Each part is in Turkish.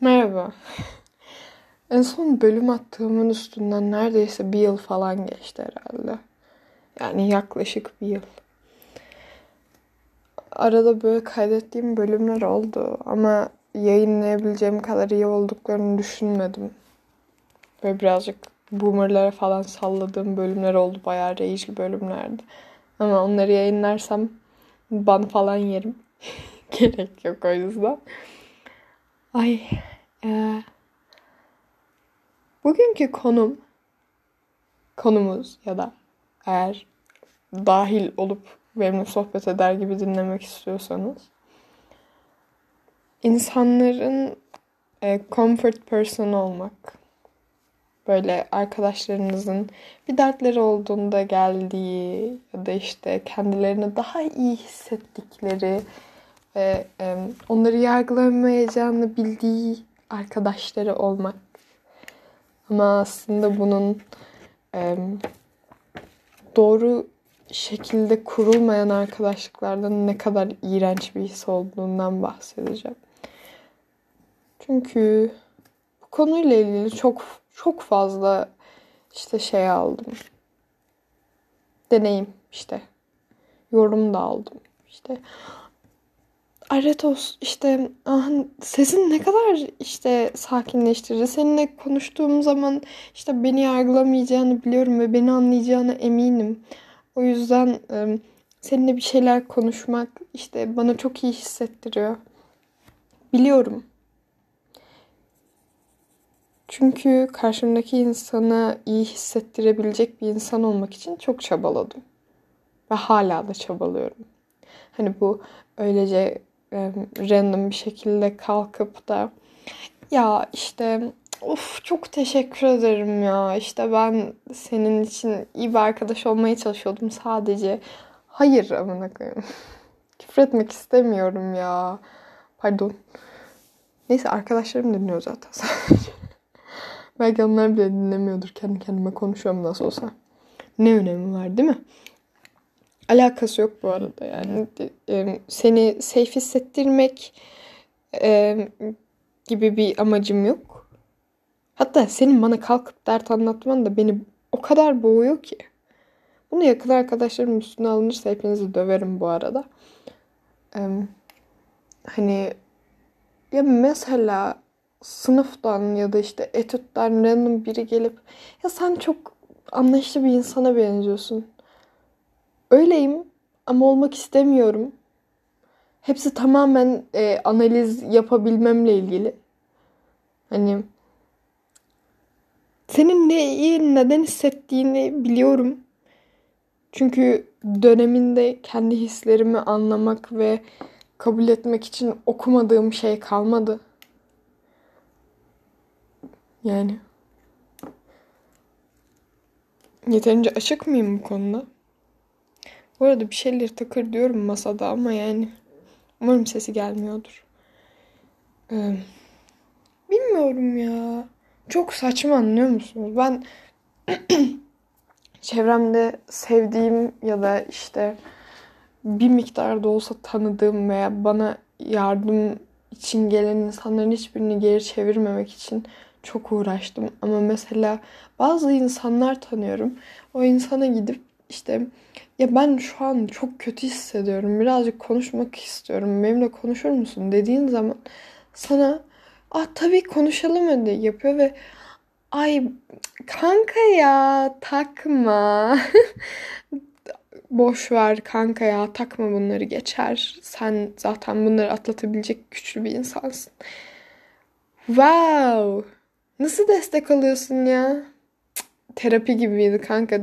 Merhaba. En son bölüm attığımın üstünden neredeyse bir yıl falan geçti herhalde. Yani yaklaşık bir yıl. Arada böyle kaydettiğim bölümler oldu ama yayınlayabileceğim kadar iyi olduklarını düşünmedim. Böyle birazcık boomerlara falan salladığım bölümler oldu. Bayağı rage'li bölümlerdi. Ama onları yayınlarsam ban falan yerim. Gerek yok o yüzden. Ay. Ee, bugünkü konum konumuz ya da eğer dahil olup benimle sohbet eder gibi dinlemek istiyorsanız insanların e, comfort person olmak. Böyle arkadaşlarınızın bir dertleri olduğunda geldiği ya da işte kendilerini daha iyi hissettikleri ve e, onları yargılamayacağını bildiği arkadaşları olmak. Ama aslında bunun e, doğru şekilde kurulmayan arkadaşlıklardan ne kadar iğrenç bir his olduğundan bahsedeceğim. Çünkü bu konuyla ilgili çok çok fazla işte şey aldım. Deneyim işte. Yorum da aldım. İşte Aretos işte ah, sesin ne kadar işte sakinleştirici. Seninle konuştuğum zaman işte beni yargılamayacağını biliyorum ve beni anlayacağına eminim. O yüzden seninle bir şeyler konuşmak işte bana çok iyi hissettiriyor. Biliyorum. Çünkü karşımdaki insana iyi hissettirebilecek bir insan olmak için çok çabaladım. Ve hala da çabalıyorum. Hani bu öylece random bir şekilde kalkıp da ya işte of çok teşekkür ederim ya işte ben senin için iyi bir arkadaş olmaya çalışıyordum sadece. Hayır amına koyayım. Küfür etmek istemiyorum ya. Pardon. Neyse arkadaşlarım dinliyor zaten sadece. Belki onlar bile dinlemiyordur. Kendi kendime konuşuyorum nasıl olsa. Ne önemi var değil mi? Alakası yok bu arada yani. Seni safe hissettirmek gibi bir amacım yok. Hatta senin bana kalkıp dert anlatman da beni o kadar boğuyor ki. Bunu yakın arkadaşlarım üstüne alınırsa hepinizi döverim bu arada. Hani ya mesela sınıftan ya da işte etütten random biri gelip ya sen çok anlayışlı bir insana benziyorsun. Öyleyim ama olmak istemiyorum. Hepsi tamamen e, analiz yapabilmemle ilgili. Hani senin neyi neden hissettiğini biliyorum. Çünkü döneminde kendi hislerimi anlamak ve kabul etmek için okumadığım şey kalmadı. Yani yeterince açık mıyım bu konuda? Bu arada bir şeyleri takır diyorum masada ama yani umarım sesi gelmiyordur. Ee, bilmiyorum ya. Çok saçma anlıyor musunuz? Ben çevremde sevdiğim ya da işte bir miktar da olsa tanıdığım veya bana yardım için gelen insanların hiçbirini geri çevirmemek için çok uğraştım. Ama mesela bazı insanlar tanıyorum. O insana gidip işte ya ben şu an çok kötü hissediyorum. Birazcık konuşmak istiyorum. Benimle konuşur musun dediğin zaman sana ah tabii konuşalım hadi yapıyor ve ay kanka ya takma. Boş ver kanka ya takma bunları geçer. Sen zaten bunları atlatabilecek güçlü bir insansın. Wow. Nasıl destek alıyorsun ya? Terapi gibiydi kanka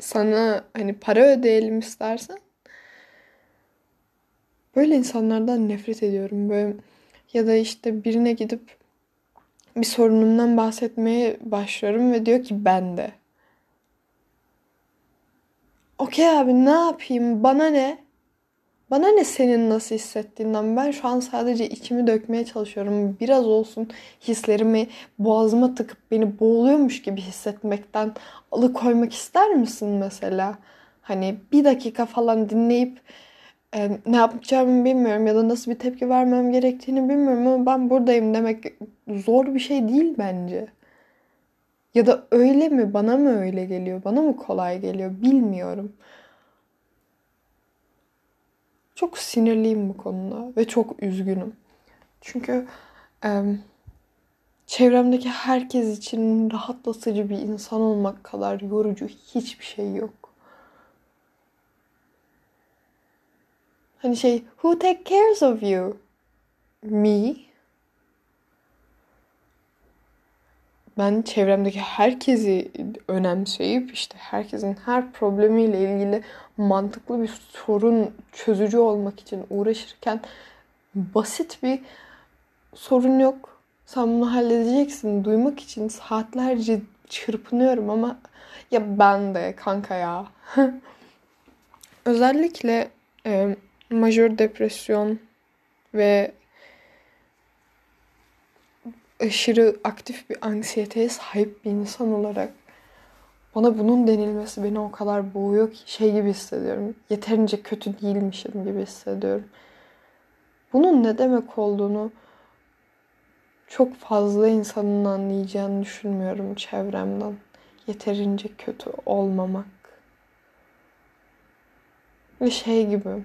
sana hani para ödeyelim istersen. Böyle insanlardan nefret ediyorum. Böyle ya da işte birine gidip bir sorunumdan bahsetmeye başlıyorum ve diyor ki ben de. Okey abi ne yapayım? Bana ne? Bana ne senin nasıl hissettiğinden? Ben şu an sadece içimi dökmeye çalışıyorum. Biraz olsun hislerimi boğazıma tıkıp beni boğuluyormuş gibi hissetmekten alıkoymak ister misin mesela? Hani bir dakika falan dinleyip e, ne yapacağımı bilmiyorum ya da nasıl bir tepki vermem gerektiğini bilmiyorum ama ben buradayım demek zor bir şey değil bence. Ya da öyle mi? Bana mı öyle geliyor? Bana mı kolay geliyor? Bilmiyorum. Çok sinirliyim bu konuda ve çok üzgünüm. Çünkü e, çevremdeki herkes için rahatlatıcı bir insan olmak kadar yorucu hiçbir şey yok. Hani şey who take cares of you? Me. Ben çevremdeki herkesi önemseyip işte herkesin her problemiyle ilgili mantıklı bir sorun çözücü olmak için uğraşırken basit bir sorun yok. Sen bunu halledeceksin. Duymak için saatlerce çırpınıyorum ama ya ben de kanka ya. Özellikle e, majör depresyon ve aşırı aktif bir anksiyeteye sahip bir insan olarak bana bunun denilmesi beni o kadar boğuyor ki şey gibi hissediyorum. Yeterince kötü değilmişim gibi hissediyorum. Bunun ne demek olduğunu çok fazla insanın anlayacağını düşünmüyorum çevremden. Yeterince kötü olmamak. Ve şey gibi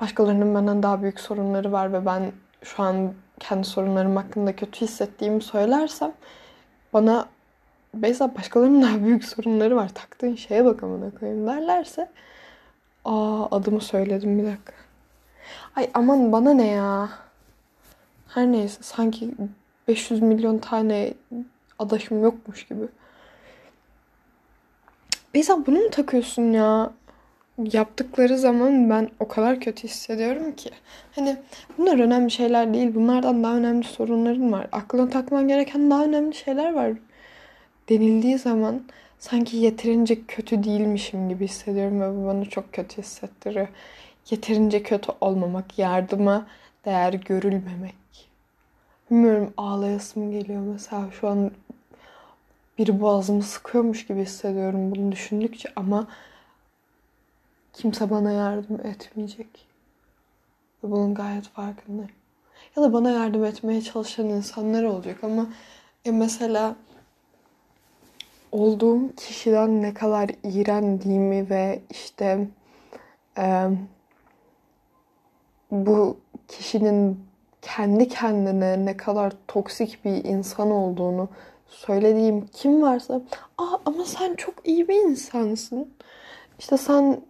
başkalarının benden daha büyük sorunları var ve ben şu an kendi sorunlarım hakkında kötü hissettiğimi söylersem bana Beyza başkalarının daha büyük sorunları var. Taktığın şeye bak amına koyayım derlerse aa adımı söyledim bir dakika. Ay aman bana ne ya. Her neyse sanki 500 milyon tane adaşım yokmuş gibi. Beyza bunu mu takıyorsun ya? Yaptıkları zaman ben o kadar kötü hissediyorum ki. Hani bunlar önemli şeyler değil. Bunlardan daha önemli sorunların var. Aklına takman gereken daha önemli şeyler var. Denildiği zaman sanki yeterince kötü değilmişim gibi hissediyorum ve bu bana çok kötü hissettiriyor. Yeterince kötü olmamak, yardıma değer görülmemek. Bilmiyorum ağlayasım geliyor mesela şu an bir boğazımı sıkıyormuş gibi hissediyorum bunu düşündükçe ama kimse bana yardım etmeyecek. Ve bunun gayet farkındayım. Ya da bana yardım etmeye çalışan insanlar olacak ama ya mesela olduğum kişiden ne kadar iğrendiğimi ve işte e, bu kişinin kendi kendine ne kadar toksik bir insan olduğunu söylediğim kim varsa Aa, ama sen çok iyi bir insansın. İşte sen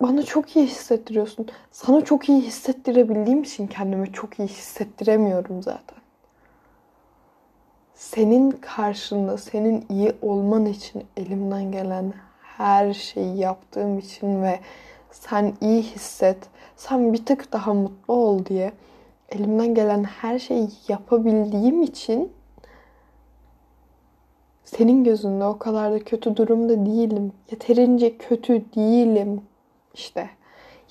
bana çok iyi hissettiriyorsun. Sana çok iyi hissettirebildiğim için kendimi çok iyi hissettiremiyorum zaten. Senin karşında, senin iyi olman için elimden gelen her şeyi yaptığım için ve sen iyi hisset, sen bir tık daha mutlu ol diye elimden gelen her şeyi yapabildiğim için senin gözünde o kadar da kötü durumda değilim. Yeterince kötü değilim. İşte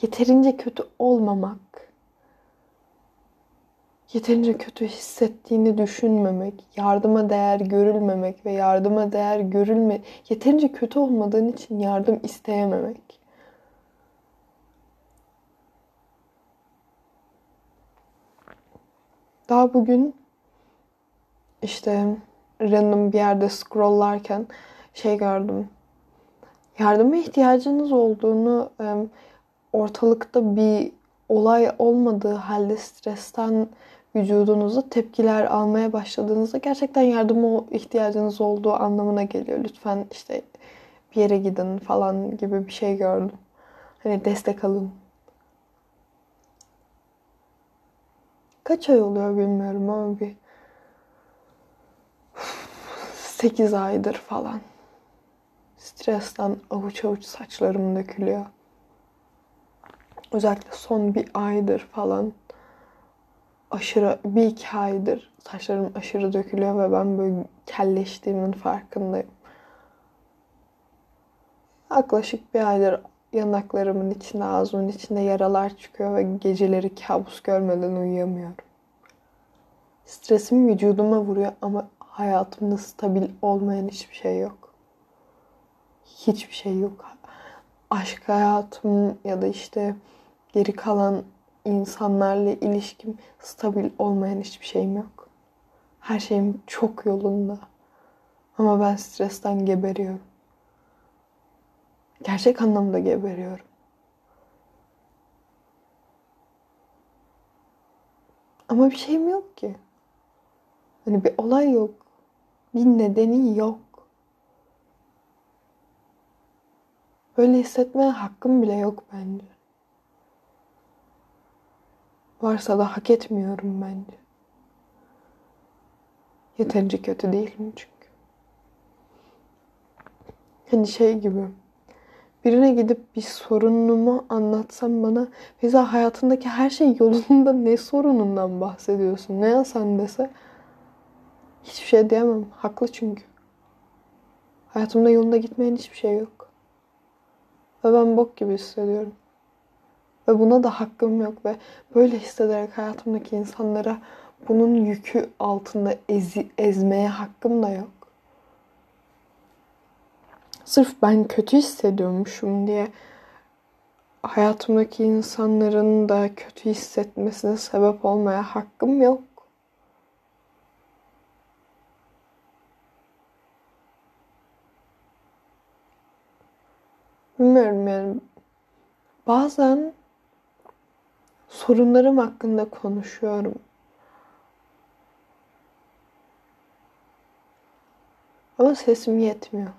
yeterince kötü olmamak, yeterince kötü hissettiğini düşünmemek, yardıma değer görülmemek ve yardıma değer görülme, yeterince kötü olmadığın için yardım isteyememek. Daha bugün işte random bir yerde scrolllarken şey gördüm yardıma ihtiyacınız olduğunu ortalıkta bir olay olmadığı halde stresten vücudunuza tepkiler almaya başladığınızda gerçekten yardıma ihtiyacınız olduğu anlamına geliyor. Lütfen işte bir yere gidin falan gibi bir şey gördüm. Hani destek alın. Kaç ay oluyor bilmiyorum ama bir 8 aydır falan. Stresten avuç avuç saçlarım dökülüyor. Özellikle son bir aydır falan aşırı bir iki aydır saçlarım aşırı dökülüyor ve ben böyle kelleştiğimin farkındayım. Yaklaşık bir aydır yanaklarımın içinde, ağzımın içinde yaralar çıkıyor ve geceleri kabus görmeden uyuyamıyorum. Stresim vücuduma vuruyor ama hayatımda stabil olmayan hiçbir şey yok hiçbir şey yok. aşk hayatım ya da işte geri kalan insanlarla ilişkim stabil olmayan hiçbir şeyim yok. Her şeyim çok yolunda. Ama ben stresten geberiyorum. Gerçek anlamda geberiyorum. Ama bir şeyim yok ki. Hani bir olay yok. Bir nedeni yok. Böyle hissetmeye hakkım bile yok bence. Varsa da hak etmiyorum bence. Yeterince kötü değilim çünkü. Hani şey gibi. Birine gidip bir sorunumu anlatsam bana Feyza hayatındaki her şey yolunda ne sorunundan bahsediyorsun? Ne ya dese hiçbir şey diyemem. Haklı çünkü. Hayatımda yolunda gitmeyen hiçbir şey yok. Ve ben bok gibi hissediyorum. Ve buna da hakkım yok ve böyle hissederek hayatımdaki insanlara bunun yükü altında ezi, ezmeye hakkım da yok. Sırf ben kötü hissediyormuşum diye hayatımdaki insanların da kötü hissetmesine sebep olmaya hakkım yok. Bilmiyorum yani. Bazen sorunlarım hakkında konuşuyorum. Ama sesim yetmiyor.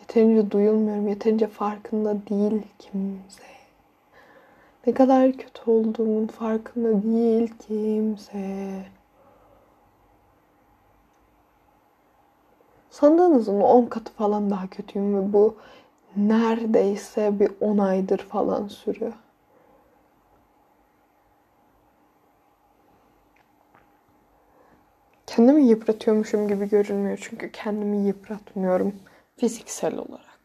Yeterince duyulmuyorum. Yeterince farkında değil kimse. Ne kadar kötü olduğumun farkında değil kimse. Sandığınızın 10 katı falan daha kötüyüm ve bu neredeyse bir 10 aydır falan sürüyor. Kendimi yıpratıyormuşum gibi görünmüyor çünkü kendimi yıpratmıyorum fiziksel olarak.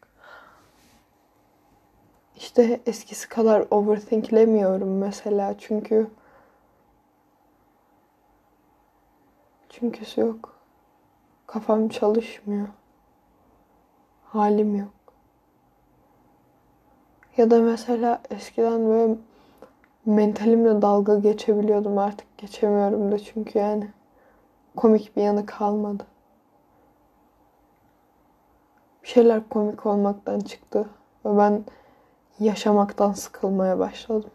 İşte eskisi kadar overthinklemiyorum mesela çünkü çünküsü yok. Kafam çalışmıyor. Halim yok. Ya da mesela eskiden böyle mentalimle dalga geçebiliyordum. Artık geçemiyorum da çünkü yani komik bir yanı kalmadı. Bir şeyler komik olmaktan çıktı ve ben yaşamaktan sıkılmaya başladım.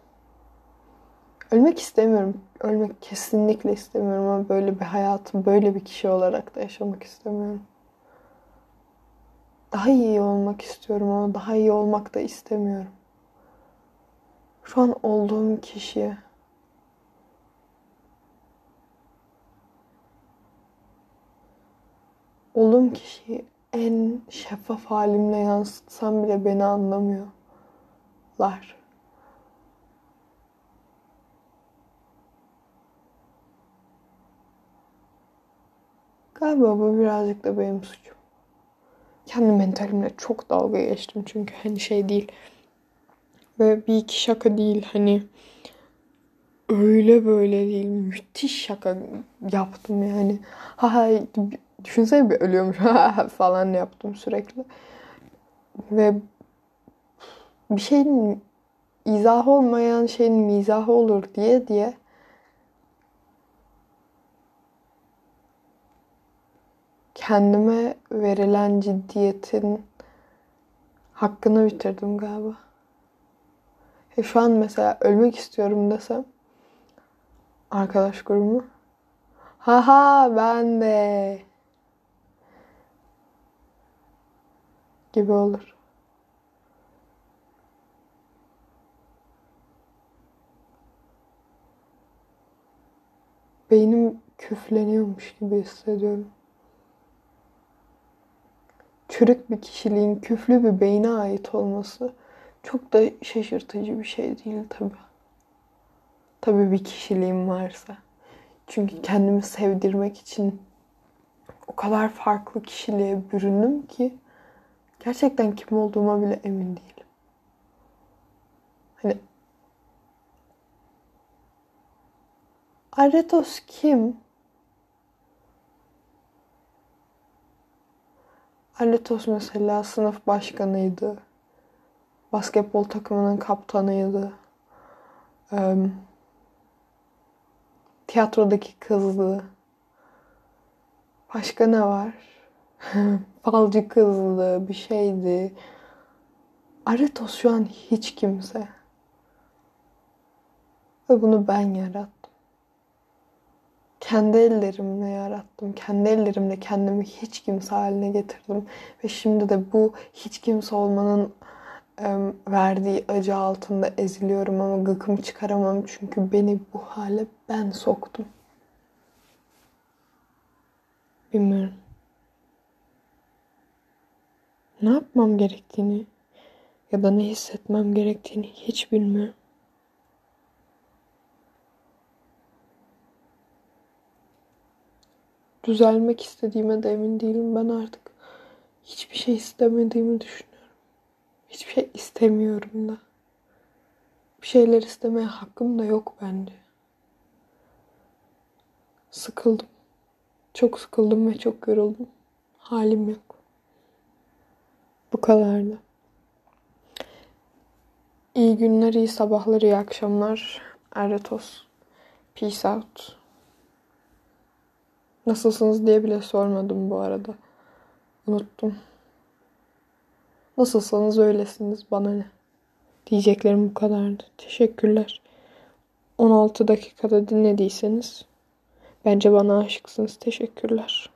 Ölmek istemiyorum. Ölmek kesinlikle istemiyorum ama böyle bir hayatı böyle bir kişi olarak da yaşamak istemiyorum. Daha iyi olmak istiyorum ama daha iyi olmak da istemiyorum. Şu an olduğum kişi olduğum kişiyi en şeffaf halimle yansıtsam bile beni anlamıyorlar. Galiba bu birazcık da benim suçum. Kendi mentalimle çok dalga geçtim çünkü hani şey değil. Ve bir iki şaka değil hani öyle böyle değil. Müthiş şaka yaptım yani. Ha ha düşünsene bir ölüyormuş falan yaptım sürekli. Ve bir şeyin izah olmayan şeyin mizahı olur diye diye kendime verilen ciddiyetin hakkını bitirdim galiba. E şu an mesela ölmek istiyorum desem arkadaş grubumu haha ben de gibi olur. Beynim küfleniyormuş gibi hissediyorum. Çürük bir kişiliğin küflü bir beyne ait olması çok da şaşırtıcı bir şey değil tabi. Tabi bir kişiliğim varsa. Çünkü kendimi sevdirmek için o kadar farklı kişiliğe büründüm ki gerçekten kim olduğuma bile emin değilim. Hani Aretos kim? Aretos mesela sınıf başkanıydı. basketbol takımının kaptanıydı. Ee, tiyatrodaki kızdı. Başka ne var? Falcı kızdı, bir şeydi. Aretos şu an hiç kimse. Ve bunu ben yarattım. Kendi ellerimle yarattım. Kendi ellerimle kendimi hiç kimse haline getirdim. Ve şimdi de bu hiç kimse olmanın verdiği acı altında eziliyorum ama gıkımı çıkaramam. Çünkü beni bu hale ben soktum. Bilmiyorum. Ne yapmam gerektiğini ya da ne hissetmem gerektiğini hiç bilmiyorum. Düzelmek istediğime de emin değilim. Ben artık hiçbir şey istemediğimi düşünüyorum. Hiçbir şey istemiyorum da. Bir şeyler istemeye hakkım da yok bence. Sıkıldım. Çok sıkıldım ve çok yoruldum. Halim yok. Bu kadardı. İyi günler, iyi sabahlar, iyi akşamlar. Erretos. Peace out. Nasılsınız diye bile sormadım bu arada. Unuttum. Nasılsanız öylesiniz bana ne. Diyeceklerim bu kadardı. Teşekkürler. 16 dakikada dinlediyseniz bence bana aşıksınız. Teşekkürler.